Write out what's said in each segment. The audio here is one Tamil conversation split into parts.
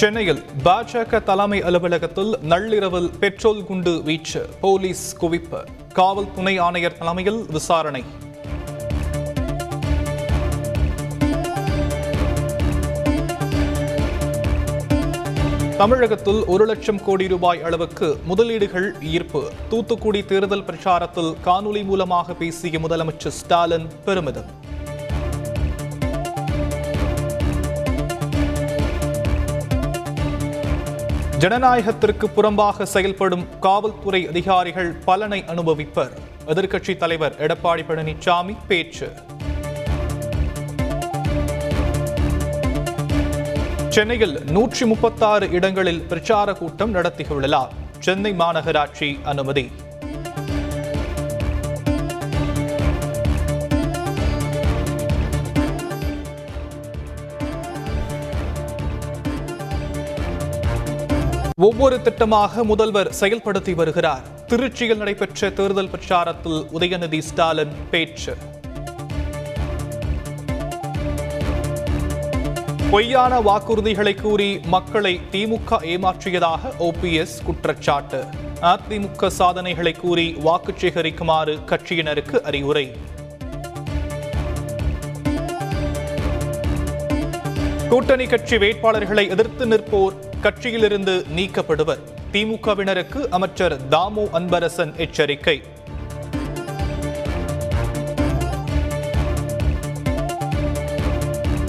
சென்னையில் பாஜக தலைமை அலுவலகத்தில் நள்ளிரவில் பெட்ரோல் குண்டு வீச்சு போலீஸ் குவிப்பு காவல் துணை ஆணையர் தலைமையில் விசாரணை. தமிழகத்தில் ஒரு லட்சம் கோடி ரூபாய் அளவுக்கு முதலீடுகள் ஈர்ப்பு. தூத்துக்குடி தேர்தல் பிரச்சாரத்தில் காணொலி மூலமாக பேசிய முதலமைச்சர் ஸ்டாலின் பெருமிதம். ஜனநாயகத்திற்கு புறம்பாக செயல்படும் காவல்துறை அதிகாரிகள் பலனை அனுபவிப்பர். எதிர்க்கட்சித் தலைவர் எடப்பாடி பழனிசாமி பேச்சு. சென்னையில் நூற்றி முப்பத்தாறு இடங்களில் பிரச்சார கூட்டம் நடத்தியுள்ளார். சென்னை மாநகராட்சி அனுமதி. ஒவ்வொரு திட்டமாக முதல்வர் செயல்படுத்தி வருகிறார். திருச்சியில் நடைபெற்ற தேர்தல் பிரச்சாரத்தில் உதயநிதி ஸ்டாலின் பேச்சு. பொய்யான வாக்குறுதிகளை கூறி மக்களை திமுக ஏமாற்றியதாக ஓபிஎஸ் குற்றச்சாட்டு. அதிமுக சாதனைகளை கூறி வாக்கு சேகரிக்குமாறு கட்சியினருக்கு அறிவுரை. கூட்டணி கட்சி வேட்பாளர்களை எதிர்த்து நிற்போர் கட்சியிலிருந்து நீக்கப்படுவர். திமுகவினருக்கு அமைச்சர் தாமு அன்பரசன் எச்சரிக்கை.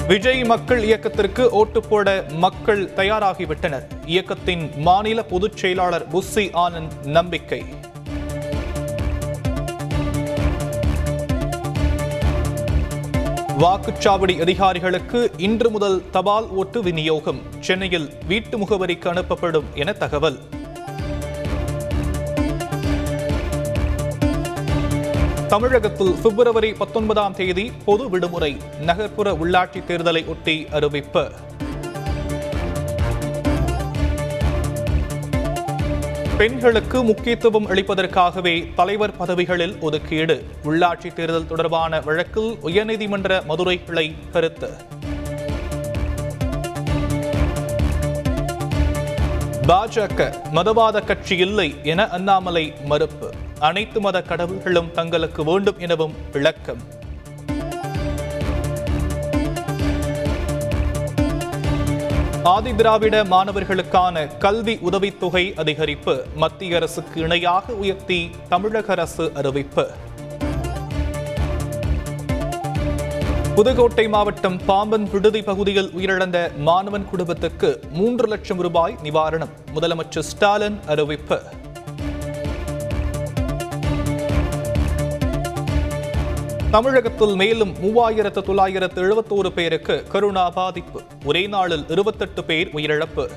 விஜய் மக்கள் இயக்கத்திற்கு ஓட்டு போட மக்கள் தயாராகிவிட்டனர். இயக்கத்தின் மாநில பொதுச் செயலாளர் புஸ்ஸி ஆனந்த் நம்பிக்கை. வாக்குச்சாவடி அதிகாரிகளுக்கு இன்று முதல் தபால் ஓட்டு விநியோகம். சென்னையில் வீட்டு முகவரிக்கு அனுப்பப்படும் என தகவல். தமிழகத்தில் பிப்ரவரி பத்தொன்பதாம் தேதி பொது விடுமுறை. நகர்ப்புற உள்ளாட்சி தேர்தலை ஒட்டி அறிவிப்பு. பெண்களுக்கு முக்கியத்துவம் அளிப்பதற்காகவே தலைவர் பதவிகளில் ஒதுக்கீடு. உள்ளாட்சி தேர்தல் தொடர்பான வழக்கில் உயர்நீதிமன்ற மதுரை கிளை கருத்து. பாஜக மதவாத கட்சி இல்லை என அண்ணாமலை மறுப்பு. அனைத்து மத கடவுள்களும் தங்களுக்கு வேண்டும் எனவும் விளக்கம். ஆதி திராவிட மாணவர்களுக்கான கல்வி உதவித்தொகை அதிகரிப்பு மத்திய அரசுக்கு இணையாக உயர்த்தி தமிழக அரசு அறிவிப்பு. புதுக்கோட்டை மாவட்டம் பாம்பன் விடுதி பகுதியில் உயிரிழந்த மாணவன் குடும்பத்துக்கு மூன்று லட்சம் ரூபாய் நிவாரணம். முதலமைச்சர் ஸ்டாலின் அறிவிப்பு. தமிழகத்தில் மேலும் மூவாயிரத்து தொள்ளாயிரத்து எழுபத்தோரு பேருக்கு கருணா பாதிப்பு. ஒரே நாளில் இருபத்தெட்டு பேர் உயிரிழப்பு.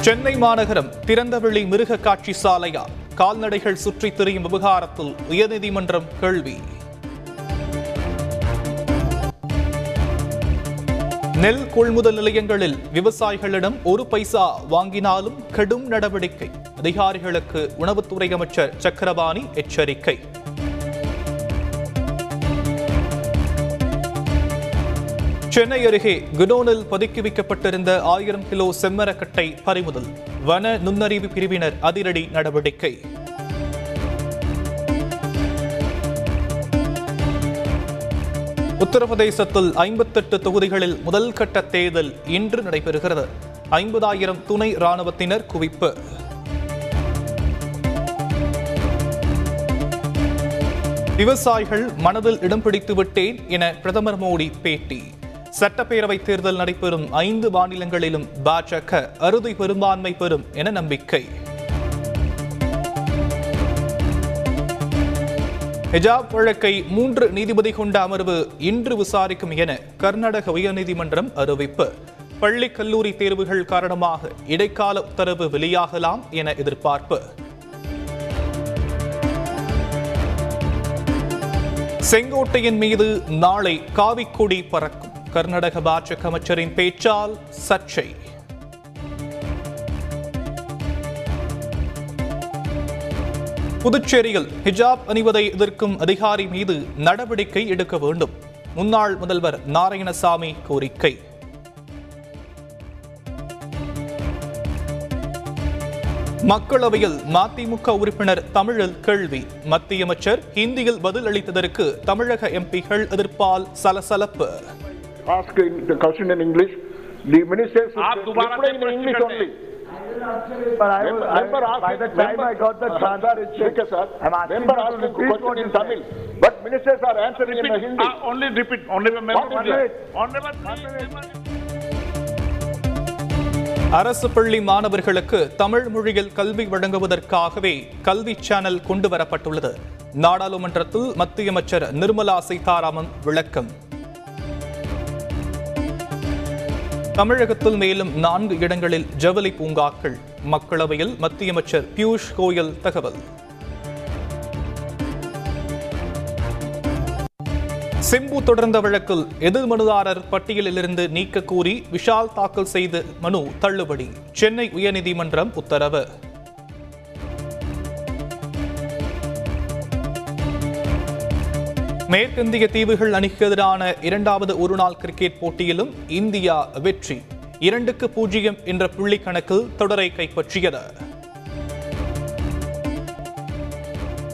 சென்னை மாநகரம் திறந்தவெளி மிருக காட்சி சாலையா கால்நடைகள் சுற்றித் திரியும் விவகாரத்தில் உயர்நீதிமன்றம் கேள்வி. நெல் கொள்முதல் நிலையங்களில் விவசாயிகளிடம் ஒரு பைசா வாங்கினாலும் கடும் நடவடிக்கை. அதிகாரிகளுக்கு உணவுத்துறை அமைச்சர் சக்கரபாணி எச்சரிக்கை. சென்னை அருகே குடோனில் பதுக்கி வைக்கப்பட்டிருந்த ஆயிரம் கிலோ செம்மரக்கட்டை பறிமுதல். வன நுண்ணறிவு பிரிவினர் அதிரடி நடவடிக்கை. உத்தரப்பிரதேசத்தில் ஐம்பத்தெட்டு தொகுதிகளில் முதல் கட்ட தேர்தல் இன்று நடைபெறுகிறது. ஐம்பதாயிரம் துணை ராணுவத்தினர் குவிப்பு. விவசாயிகள் மனதில் இடம் பிடித்து விட்டேன் என பிரதமர் மோடி பேட்டி. சட்டப்பேரவை தேர்தல் நடைபெறும் ஐந்து மாநிலங்களிலும் பாஜக அறுதி பெரும்பான்மை பெறும் என நம்பிக்கை. ஹிஜாப் வழக்கை மூன்று நீதிபதி கொண்ட அமர்வு இன்று விசாரிக்கும் என கர்நாடக உயர்நீதிமன்றம் அறிவிப்பு. பள்ளி கல்லூரி தேர்வுகள் காரணமாக இடைக்கால உத்தரவு வெளியாகலாம் என எதிர்பார்ப்பு. செங்கோட்டையின் மீது நாளை காவிக்கொடி பறக்கும். கர்நாடக பாஜக அமைச்சரின் பேச்சால் சர்ச்சை. புதுச்சேரியில் ஹிஜாப் அணிவதை எதிர்க்கும் அதிகாரி மீது நடவடிக்கை எடுக்க வேண்டும் முன்னாள் முதல்வர் நாராயணசாமி கோரிக்கை மக்களவையில் மதிமுக உறுப்பினர் தமிழில் கேள்வி மத்திய அமைச்சர் ஹிந்தியில் பதில் அளித்ததற்கு தமிழக எம்பிகள் எதிர்ப்பால் சலசலப்பு Ask the question in English. The minister should. But I, Member, member I, asked, by the time I got the sir, it's okay, sir. I'm asking Member asking repeat question in Tamil, but ministers are answering in Repeat, Hindi. uh, only repeat, only member. One minute. Honorable, please, அரசு பள்ளி மாணவர்களுக்கு தமிழ் மொழியில் கல்வி வழங்குவதற்காகவே கல்வி சேனல் கொண்டு வரப்பட்டுள்ளது நாடாளுமன்றத்தில் மத்திய அமைச்சர் நிர்மலா சீதாராமன் விளக்கம் தமிழகத்தில் மேலும் நான்கு இடங்களில் ஜவுளி பூங்காக்கள் மக்களவையில் மத்திய அமைச்சர் பியூஷ் கோயல் தகவல். சிம்பு தொடர்ந்த வழக்கில் எதிர் மனுதாரர் பட்டியலிலிருந்து நீக்க கோரி விஷால் தாக்கல் செய்த மனு தள்ளுபடி. சென்னை உயர்நீதிமன்றம் உத்தரவு. மேற்கிந்திய தீவுகள் அணிக்கு எதிரான இரண்டாவது ஒருநாள் கிரிக்கெட் போட்டியிலும் இந்தியா வெற்றி. இரண்டுக்கு பூஜ்ஜியம் என்ற புள்ளி கணக்கில் தொடரை கைப்பற்றியது.